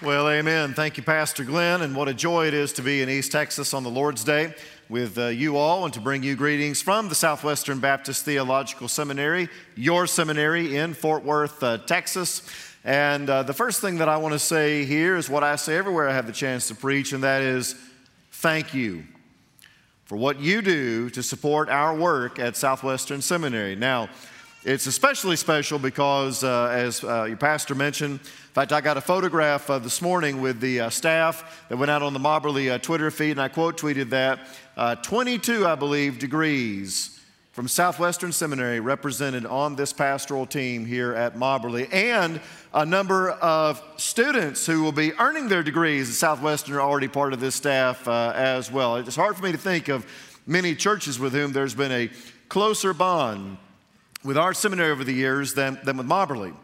Well, amen. Thank you, Pastor Glenn. And what a joy it is to be in East Texas on the Lord's Day with uh, you all and to bring you greetings from the Southwestern Baptist Theological Seminary, your seminary in Fort Worth, uh, Texas. And uh, the first thing that I want to say here is what I say everywhere I have the chance to preach, and that is thank you for what you do to support our work at Southwestern Seminary. Now, it's especially special because, uh, as uh, your pastor mentioned, in fact, I got a photograph uh, this morning with the uh, staff that went out on the Mobberly uh, Twitter feed, and I quote tweeted that uh, 22, I believe, degrees from Southwestern Seminary represented on this pastoral team here at Mobberly, and a number of students who will be earning their degrees at Southwestern are already part of this staff as well. It's hard for me to think of many churches with whom there's been a closer bond with our seminary over the years than, than with Mobberly.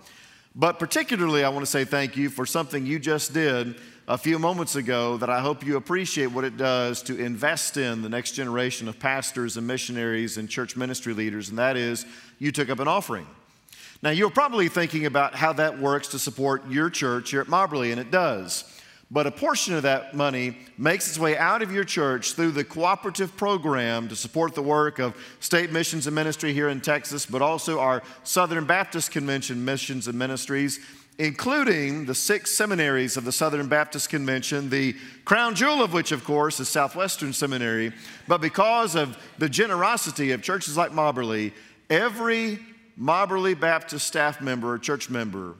But particularly, I want to say thank you for something you just did a few moments ago that I hope you appreciate what it does to invest in the next generation of pastors and missionaries and church ministry leaders, and that is you took up an offering. Now, you're probably thinking about how that works to support your church here at Mobberly, and it does but a portion of that money makes its way out of your church through the cooperative program to support the work of state missions and ministry here in Texas, but also our Southern Baptist Convention missions and ministries, including the six seminaries of the Southern Baptist Convention, the crown jewel of which, of course, is Southwestern Seminary. But because of the generosity of churches like Mobberly, every Mobberly Baptist staff member or church member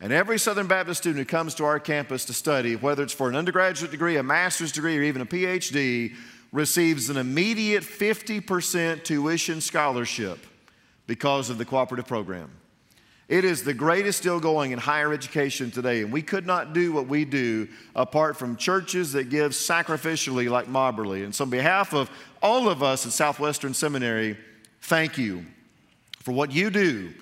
and every Southern Baptist student who comes to our campus to study, whether it's for an undergraduate degree, a master's degree, or even a PhD, receives an immediate 50% tuition scholarship because of the cooperative program. It is the greatest deal going in higher education today, and we could not do what we do apart from churches that give sacrificially like Mobberly. And so, on behalf of all of us at Southwestern Seminary, thank you for what you do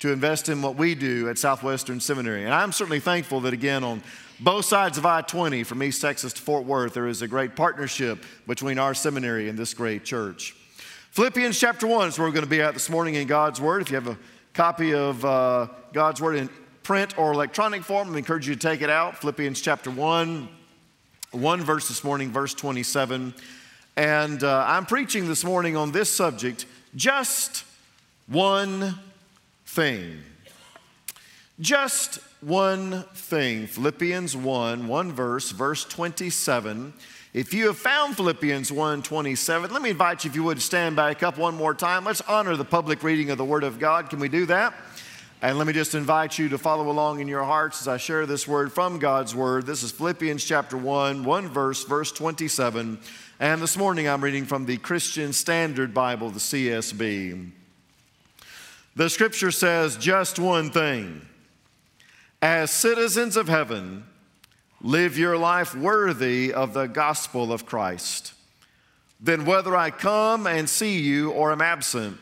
to invest in what we do at Southwestern Seminary. And I'm certainly thankful that, again, on both sides of I 20 from East Texas to Fort Worth, there is a great partnership between our seminary and this great church. Philippians chapter 1 is where we're going to be at this morning in God's Word. If you have a copy of uh, God's Word in print or electronic form, I encourage you to take it out. Philippians chapter 1, one verse this morning, verse 27. And uh, I'm preaching this morning on this subject just one thing. Just one thing. Philippians 1, one verse, verse 27. If you have found Philippians 1 27, let me invite you, if you would, stand back up one more time. Let's honor the public reading of the Word of God. Can we do that? And let me just invite you to follow along in your hearts as I share this word from God's Word. This is Philippians chapter 1, one verse, verse 27. And this morning I'm reading from the Christian Standard Bible, the CSB. The scripture says just one thing as citizens of heaven, live your life worthy of the gospel of Christ. Then, whether I come and see you or am absent,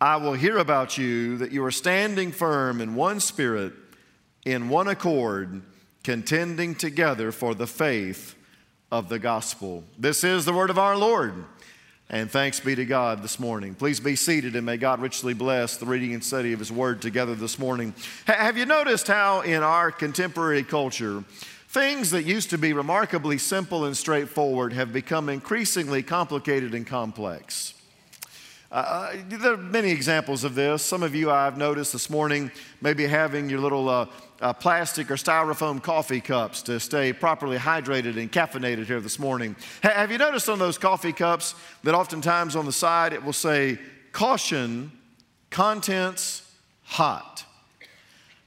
I will hear about you that you are standing firm in one spirit, in one accord, contending together for the faith of the gospel. This is the word of our Lord. And thanks be to God this morning. Please be seated and may God richly bless the reading and study of His Word together this morning. have you noticed how in our contemporary culture, things that used to be remarkably simple and straightforward have become increasingly complicated and complex? Uh, uh, there are many examples of this. Some of you I've noticed this morning maybe having your little uh, uh, plastic or styrofoam coffee cups to stay properly hydrated and caffeinated here this morning. H- have you noticed on those coffee cups that oftentimes on the side it will say, caution, contents hot?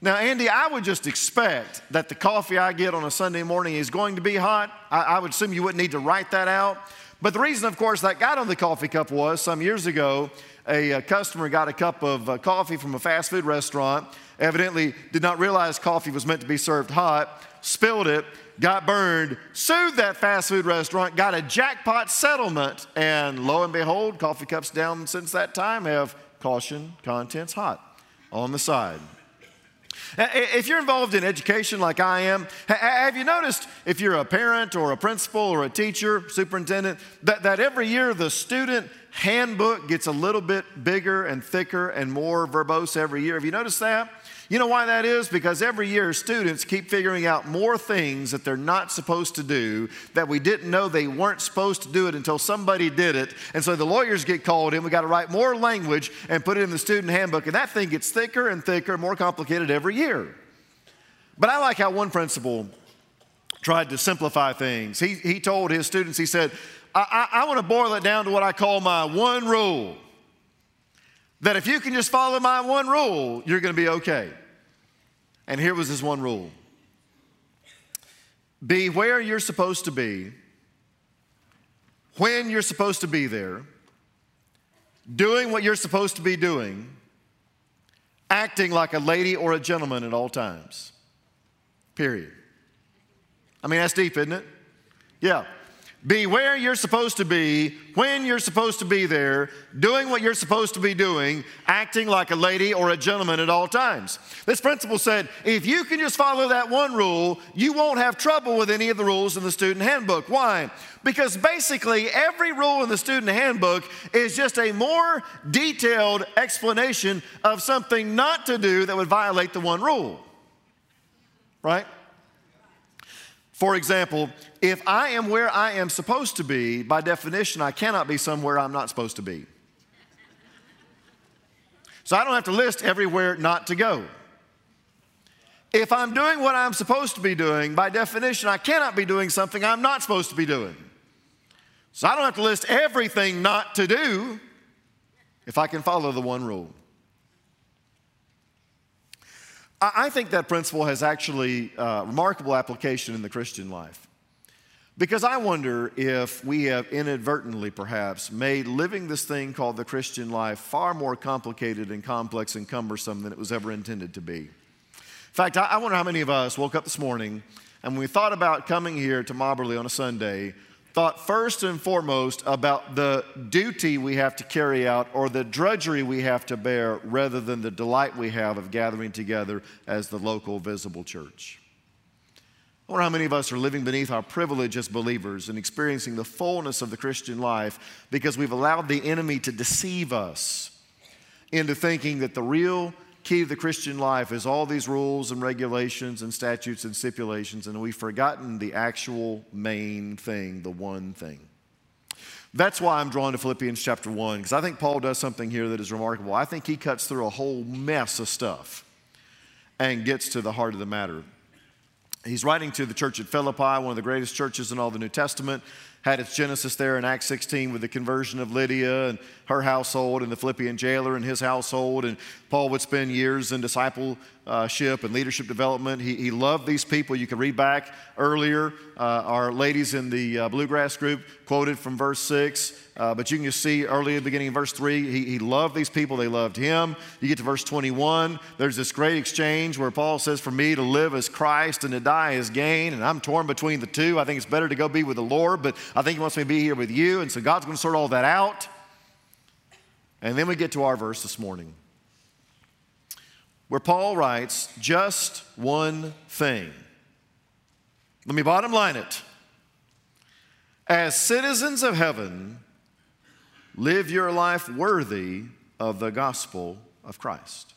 Now, Andy, I would just expect that the coffee I get on a Sunday morning is going to be hot. I, I would assume you wouldn't need to write that out. But the reason, of course, that got on the coffee cup was some years ago, a, a customer got a cup of uh, coffee from a fast food restaurant, evidently did not realize coffee was meant to be served hot, spilled it, got burned, sued that fast food restaurant, got a jackpot settlement, and lo and behold, coffee cups down since that time have caution, contents hot on the side. Uh, if you're involved in education like I am, have you noticed if you're a parent or a principal or a teacher, superintendent, that, that every year the student handbook gets a little bit bigger and thicker and more verbose every year? Have you noticed that? You know why that is? Because every year students keep figuring out more things that they're not supposed to do that we didn't know they weren't supposed to do it until somebody did it. And so the lawyers get called in. We got to write more language and put it in the student handbook. And that thing gets thicker and thicker, more complicated every year. But I like how one principal tried to simplify things. He, he told his students, he said, I, I, I want to boil it down to what I call my one rule. That if you can just follow my one rule, you're going to be okay. And here was his one rule be where you're supposed to be, when you're supposed to be there, doing what you're supposed to be doing, acting like a lady or a gentleman at all times. Period. I mean, that's deep, isn't it? Yeah. Be where you're supposed to be, when you're supposed to be there, doing what you're supposed to be doing, acting like a lady or a gentleman at all times. This principle said if you can just follow that one rule, you won't have trouble with any of the rules in the student handbook. Why? Because basically, every rule in the student handbook is just a more detailed explanation of something not to do that would violate the one rule. Right? For example, if I am where I am supposed to be, by definition, I cannot be somewhere I'm not supposed to be. So I don't have to list everywhere not to go. If I'm doing what I'm supposed to be doing, by definition, I cannot be doing something I'm not supposed to be doing. So I don't have to list everything not to do if I can follow the one rule. I think that principle has actually uh, remarkable application in the Christian life. Because I wonder if we have inadvertently, perhaps, made living this thing called the Christian life far more complicated and complex and cumbersome than it was ever intended to be. In fact, I wonder how many of us woke up this morning and when we thought about coming here to Mobberly on a Sunday, thought first and foremost about the duty we have to carry out or the drudgery we have to bear rather than the delight we have of gathering together as the local visible church. I wonder how many of us are living beneath our privilege as believers and experiencing the fullness of the Christian life because we've allowed the enemy to deceive us into thinking that the real key to the Christian life is all these rules and regulations and statutes and stipulations, and we've forgotten the actual main thing, the one thing. That's why I'm drawn to Philippians chapter 1, because I think Paul does something here that is remarkable. I think he cuts through a whole mess of stuff and gets to the heart of the matter. He's writing to the church at Philippi, one of the greatest churches in all the New Testament had its genesis there in Acts 16 with the conversion of Lydia and her household and the Philippian jailer and his household. And Paul would spend years in discipleship and leadership development. He, he loved these people. You can read back earlier. Uh, our ladies in the uh, bluegrass group quoted from verse 6. Uh, but you can just see early the beginning of verse 3, he, he loved these people, they loved him. You get to verse 21, there's this great exchange where Paul says, For me to live as Christ and to die as gain, and I'm torn between the two. I think it's better to go be with the Lord, but I think he wants me to be here with you, and so God's going to sort all that out. And then we get to our verse this morning, where Paul writes, Just one thing. Let me bottom line it. As citizens of heaven, Live your life worthy of the gospel of Christ.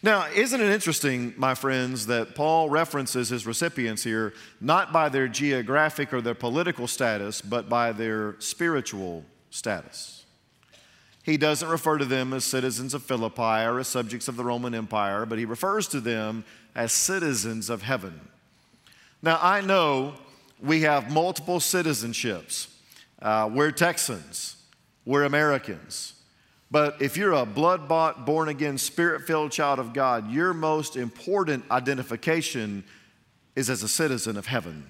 Now, isn't it interesting, my friends, that Paul references his recipients here not by their geographic or their political status, but by their spiritual status? He doesn't refer to them as citizens of Philippi or as subjects of the Roman Empire, but he refers to them as citizens of heaven. Now, I know we have multiple citizenships. Uh, we're Texans we're Americans. But if you're a blood bought, born again, spirit filled child of God, your most important identification is as a citizen of heaven,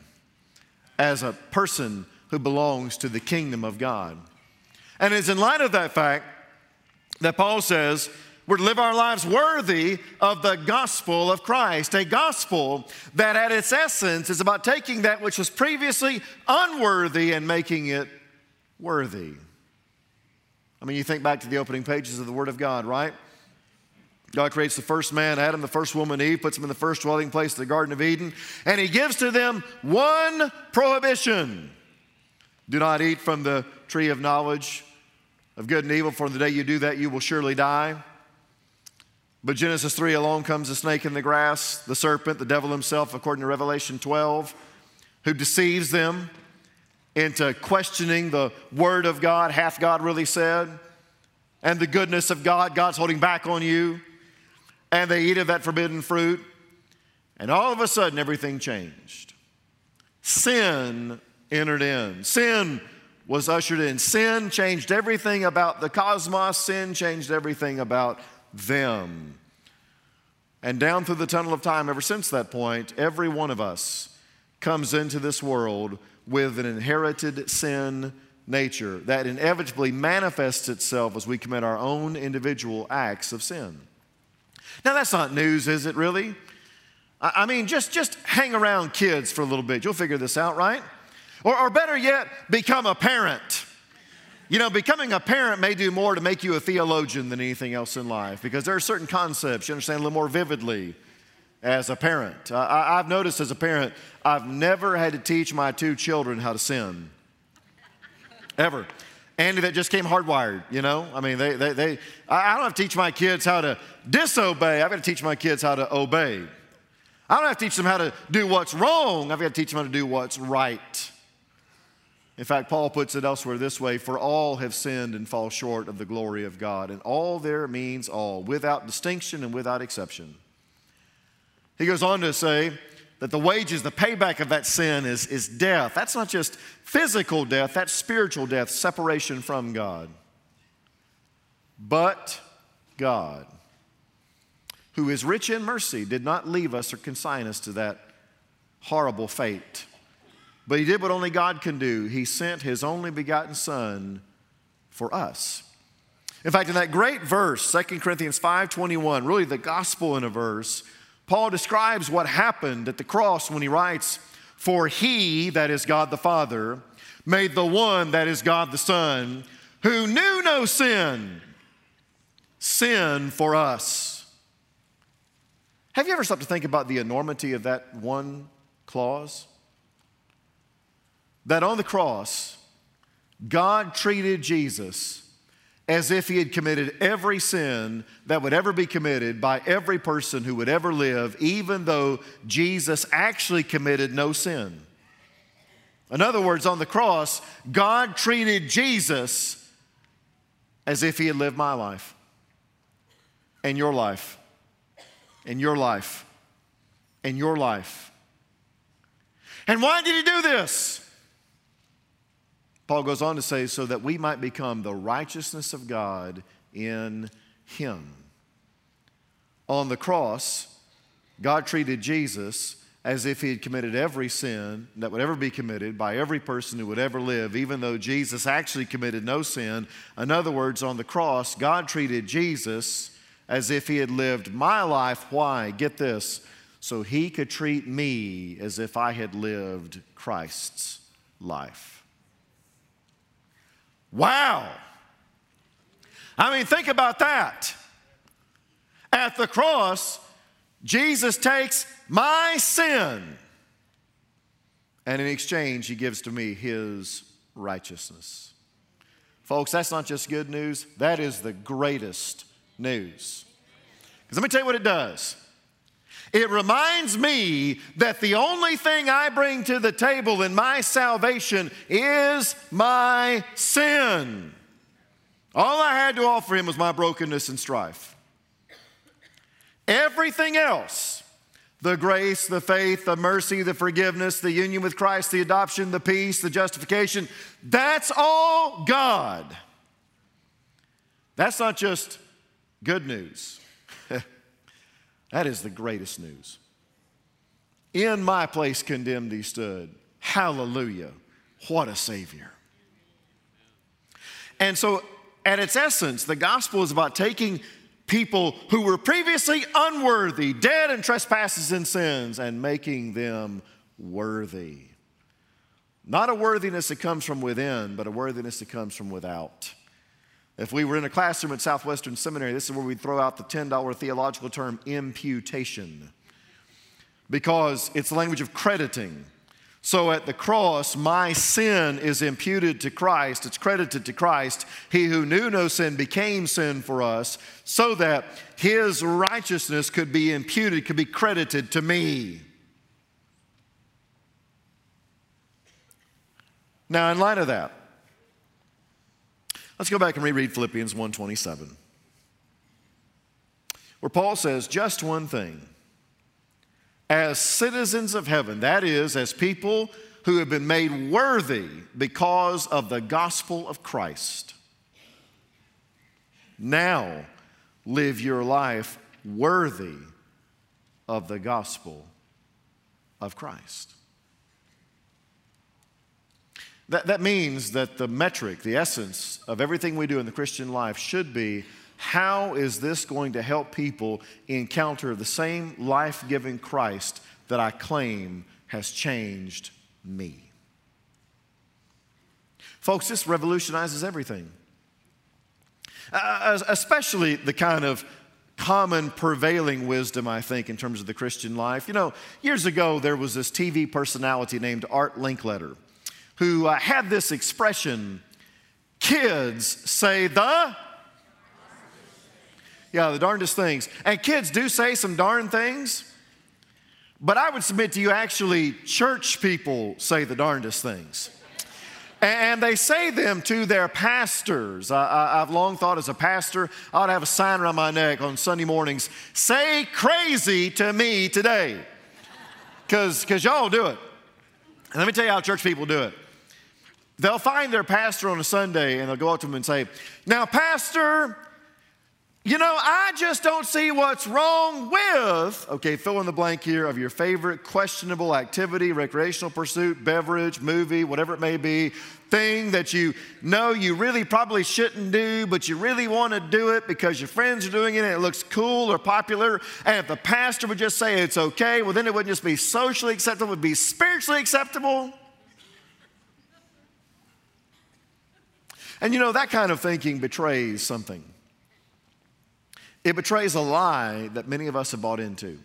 as a person who belongs to the kingdom of God. And it's in light of that fact that Paul says, we're to live our lives worthy of the gospel of Christ, a gospel that at its essence is about taking that which was previously unworthy and making it worthy. I mean, you think back to the opening pages of the Word of God, right? God creates the first man, Adam, the first woman, Eve, puts them in the first dwelling place, the Garden of Eden, and He gives to them one prohibition do not eat from the tree of knowledge of good and evil, for the day you do that, you will surely die. But Genesis 3 alone comes the snake in the grass, the serpent, the devil himself, according to Revelation 12, who deceives them into questioning the word of God. Hath God really said? And the goodness of God, God's holding back on you. And they eat of that forbidden fruit. And all of a sudden, everything changed. Sin entered in. Sin was ushered in. Sin changed everything about the cosmos, sin changed everything about them. And down through the tunnel of time, ever since that point, every one of us comes into this world with an inherited sin nature that inevitably manifests itself as we commit our own individual acts of sin. Now, that's not news, is it really? I mean, just, just hang around kids for a little bit. You'll figure this out, right? Or, or better yet, become a parent. You know, becoming a parent may do more to make you a theologian than anything else in life because there are certain concepts you understand a little more vividly as a parent. I, have noticed as a parent, I've never had to teach my two children how to sin. Ever. Andy, that just came hardwired, you know? I mean, they, they, they, I don't have to teach my kids how to disobey. I've got to teach my kids how to obey. I don't have to teach them how to do what's wrong. I've got to teach them how to do what's right. In fact, Paul puts it elsewhere this way For all have sinned and fall short of the glory of God. And all there means all, without distinction and without exception. He goes on to say that the wages, the payback of that sin is, is death. That's not just physical death, that's spiritual death, separation from God. But God, who is rich in mercy, did not leave us or consign us to that horrible fate. But he did what only God can do. He sent his only begotten Son for us. In fact, in that great verse, 2 Corinthians 5:21, really the gospel in a verse, Paul describes what happened at the cross when he writes, For he, that is God the Father, made the one, that is God the Son, who knew no sin, sin for us. Have you ever stopped to think about the enormity of that one clause? That on the cross, God treated Jesus as if he had committed every sin that would ever be committed by every person who would ever live, even though Jesus actually committed no sin. In other words, on the cross, God treated Jesus as if he had lived my life and your life and your life and your life. And why did he do this? Paul goes on to say, so that we might become the righteousness of God in Him. On the cross, God treated Jesus as if He had committed every sin that would ever be committed by every person who would ever live, even though Jesus actually committed no sin. In other words, on the cross, God treated Jesus as if He had lived my life. Why? Get this. So He could treat me as if I had lived Christ's life. Wow. I mean, think about that. At the cross, Jesus takes my sin, and in exchange, he gives to me his righteousness. Folks, that's not just good news, that is the greatest news. Because let me tell you what it does. It reminds me that the only thing I bring to the table in my salvation is my sin. All I had to offer him was my brokenness and strife. Everything else, the grace, the faith, the mercy, the forgiveness, the union with Christ, the adoption, the peace, the justification, that's all God. That's not just good news. That is the greatest news. In my place condemned he stood. Hallelujah. What a Savior. And so, at its essence, the gospel is about taking people who were previously unworthy, dead in trespasses and sins, and making them worthy. Not a worthiness that comes from within, but a worthiness that comes from without. If we were in a classroom at Southwestern Seminary, this is where we'd throw out the $10 theological term imputation because it's the language of crediting. So at the cross, my sin is imputed to Christ, it's credited to Christ. He who knew no sin became sin for us, so that his righteousness could be imputed, could be credited to me. Now, in light of that, let's go back and reread Philippians 1:27. Where Paul says, just one thing as citizens of heaven, that is, as people who have been made worthy because of the gospel of Christ. Now live your life worthy of the gospel of Christ. That, that means that the metric, the essence of everything we do in the Christian life should be how is this going to help people encounter the same life giving Christ that I claim has changed me? Folks, this revolutionizes everything, uh, especially the kind of common prevailing wisdom, I think, in terms of the Christian life. You know, years ago, there was this TV personality named Art Linkletter who uh, had this expression kids say the yeah, the darndest things. And kids do say some darn things, but I would submit to you, actually, church people say the darndest things. And they say them to their pastors. I, have long thought as a pastor, I ought to have a sign around my neck on Sunday mornings say crazy to me today. Because y'all do it. And let me tell you how church people do it. They'll find their pastor on a Sunday and they'll go up to him and say, Now, Pastor, you know, I just don't see what's wrong with, okay, fill in the blank here of your favorite questionable activity, recreational pursuit, beverage, movie, whatever it may be, thing that you know you really probably shouldn't do, but you really want to do it because your friends are doing it and it looks cool or popular. And if the pastor would just say it's okay, well, then it wouldn't just be socially acceptable, it would be spiritually acceptable. And you know, that kind of thinking betrays something. It betrays a lie that many of us have bought into.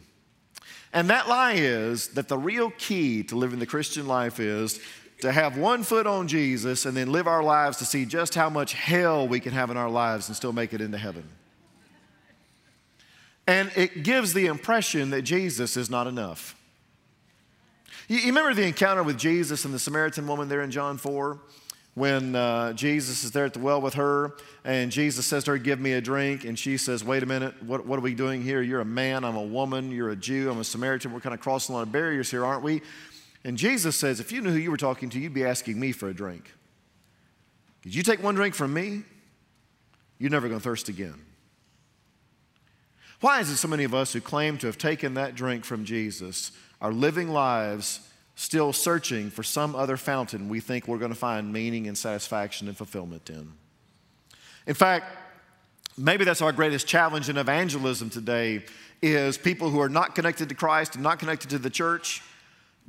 And that lie is that the real key to living the Christian life is to have one foot on Jesus and then live our lives to see just how much hell we can have in our lives and still make it into heaven. And it gives the impression that Jesus is not enough. You, remember the encounter with Jesus and the Samaritan woman there in John 4? When uh, Jesus is there at the well with her, and Jesus says to her, Give me a drink. And she says, Wait a minute, what, what are we doing here? You're a man, I'm a woman, you're a Jew, I'm a Samaritan. We're kind of crossing a lot of barriers here, aren't we? And Jesus says, If you knew who you were talking to, you'd be asking me for a drink. Did you take one drink from me? You're never going to thirst again. Why is it so many of us who claim to have taken that drink from Jesus are living lives still searching for some other fountain we think we're going to find meaning and satisfaction and fulfillment in. In fact, maybe that's our greatest challenge in evangelism today is people who are not connected to Christ and not connected to the church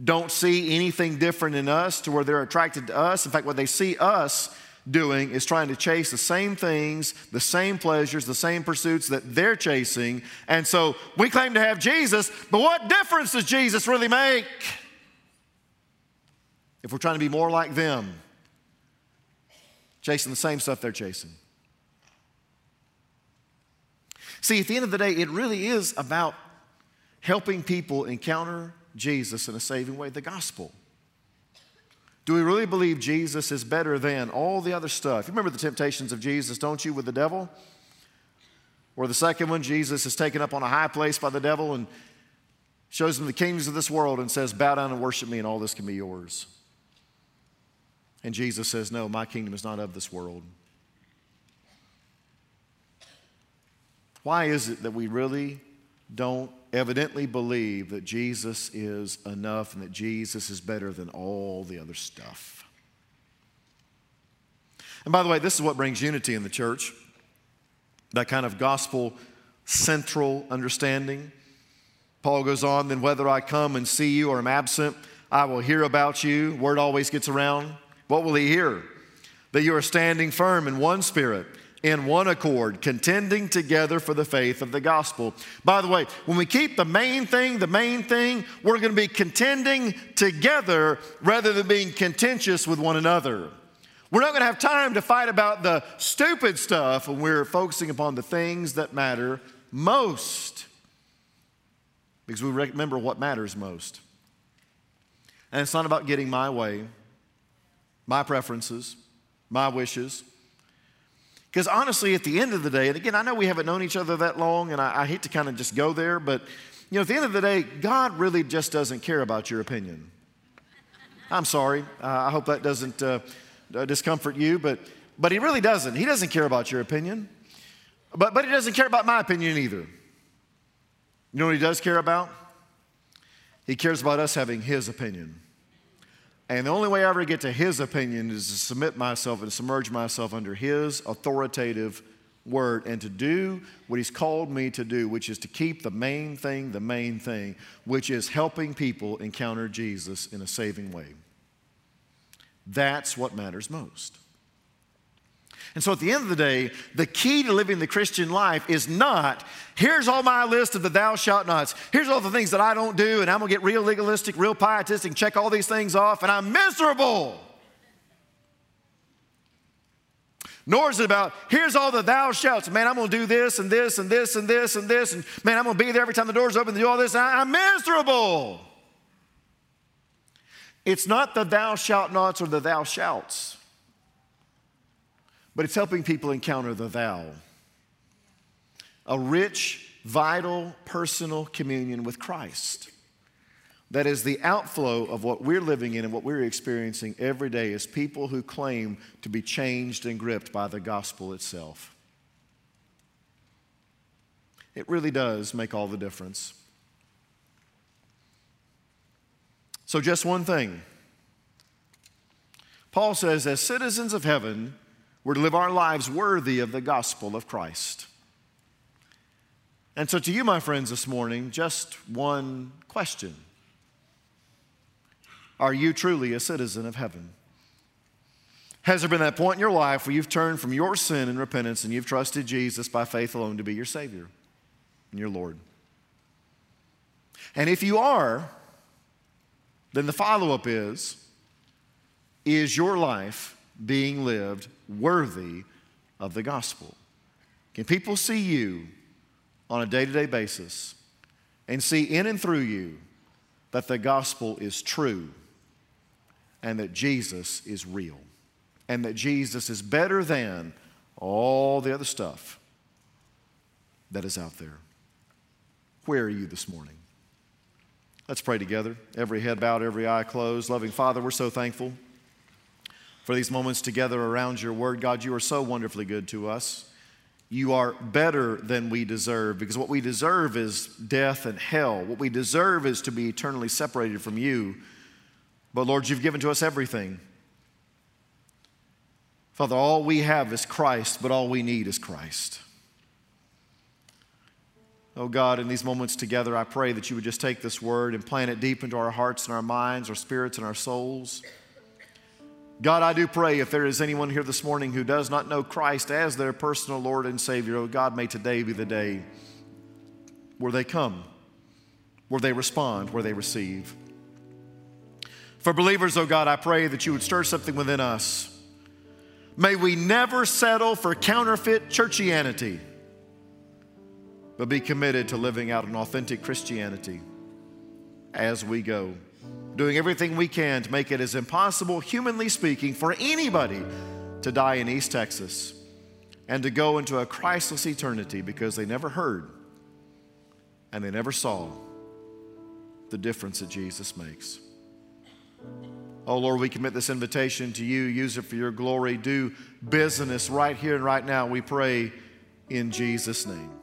don't see anything different in us to where they're attracted to us. In fact, what they see us doing is trying to chase the same things, the same pleasures, the same pursuits that they're chasing. And so we claim to have Jesus, but what difference does Jesus really make? If we're trying to be more like them, chasing the same stuff they're chasing. See, at the end of the day, it really is about helping people encounter Jesus in a saving way, the gospel. Do we really believe Jesus is better than all the other stuff? You remember the temptations of Jesus, don't you, with the devil? Or the second one, Jesus is taken up on a high place by the devil and shows him the kingdoms of this world and says, Bow down and worship me, and all this can be yours. And Jesus says, No, my kingdom is not of this world. Why is it that we really don't evidently believe that Jesus is enough and that Jesus is better than all the other stuff? And by the way, this is what brings unity in the church that kind of gospel central understanding. Paul goes on, then whether I come and see you or am absent, I will hear about you. Word always gets around. What will he hear? That you are standing firm in one spirit, in one accord, contending together for the faith of the gospel. By the way, when we keep the main thing the main thing, we're going to be contending together rather than being contentious with one another. We're not going to have time to fight about the stupid stuff when we're focusing upon the things that matter most. Because we remember what matters most. And it's not about getting my way, my preferences, my wishes. Because honestly, at the end of the day, and again, I know we haven't known each other that long, and I, I hate to kind of just go there, but you know, at the end of the day, God really just doesn't care about your opinion. I'm sorry. Uh, I hope that doesn't uh, uh, discomfort you, but, but He really doesn't. He doesn't care about your opinion, but, but He doesn't care about my opinion either. You know what He does care about? He cares about us having His opinion. And the only way I ever get to his opinion is to submit myself and submerge myself under his authoritative word and to do what he's called me to do, which is to keep the main thing the main thing, which is helping people encounter Jesus in a saving way. That's what matters most. And so at the end of the day, the key to living the Christian life is not, here's all my list of the thou shalt nots. Here's all the things that I don't do, and I'm gonna get real legalistic, real pietistic, check all these things off, and I'm miserable. Nor is it about, here's all the thou shalt. Man, I'm gonna do this and this and this and this and this, and man, I'm gonna be there every time the door's open to do all this, and I'm miserable. It's not the thou shalt nots or the thou shalts but it's helping people encounter the thou. A rich, vital, personal communion with Christ. That is the outflow of what we're living in and what we're experiencing every day as people who claim to be changed and gripped by the gospel itself. It really does make all the difference. So, just one thing. Paul says, as citizens of heaven, we're to live our lives worthy of the gospel of Christ. And so, to you, my friends, this morning, just one question Are you truly a citizen of heaven? Has there been that point in your life where you've turned from your sin and repentance and you've trusted Jesus by faith alone to be your Savior and your Lord? And if you are, then the follow up is Is your life being lived worthy of the gospel? Can people see you on a day to day basis and see in and through you that the gospel is true and that Jesus is real and that Jesus is better than all the other stuff that is out there? Where are you this morning? Let's pray together. Every head bowed, every eye closed. Loving Father, we're so thankful for these moments together around your word. God, you are so wonderfully good to us. You are better than we deserve because what we deserve is death and hell. What we deserve is to be eternally separated from you. But Lord, you've given to us everything. Father, all we have is Christ, but all we need is Christ. Oh God, in these moments together, I pray that you would just take this word and plant it deep into our hearts and our minds, our spirits and our souls. God, I do pray if there is anyone here this morning who does not know Christ as their personal Lord and Savior, oh God, may today be the day where they come, where they respond, where they receive. For believers, oh God, I pray that you would stir something within us. May we never settle for counterfeit churchianity, but be committed to living out an authentic Christianity as we go doing everything we can to make it as impossible, humanly speaking, for anybody to die in East Texas and to go into a Christless eternity because they never heard and they never saw the difference that Jesus makes. Oh Lord, we commit this invitation to you. Use it for your glory. Do business right here and right now. We pray in Jesus' name.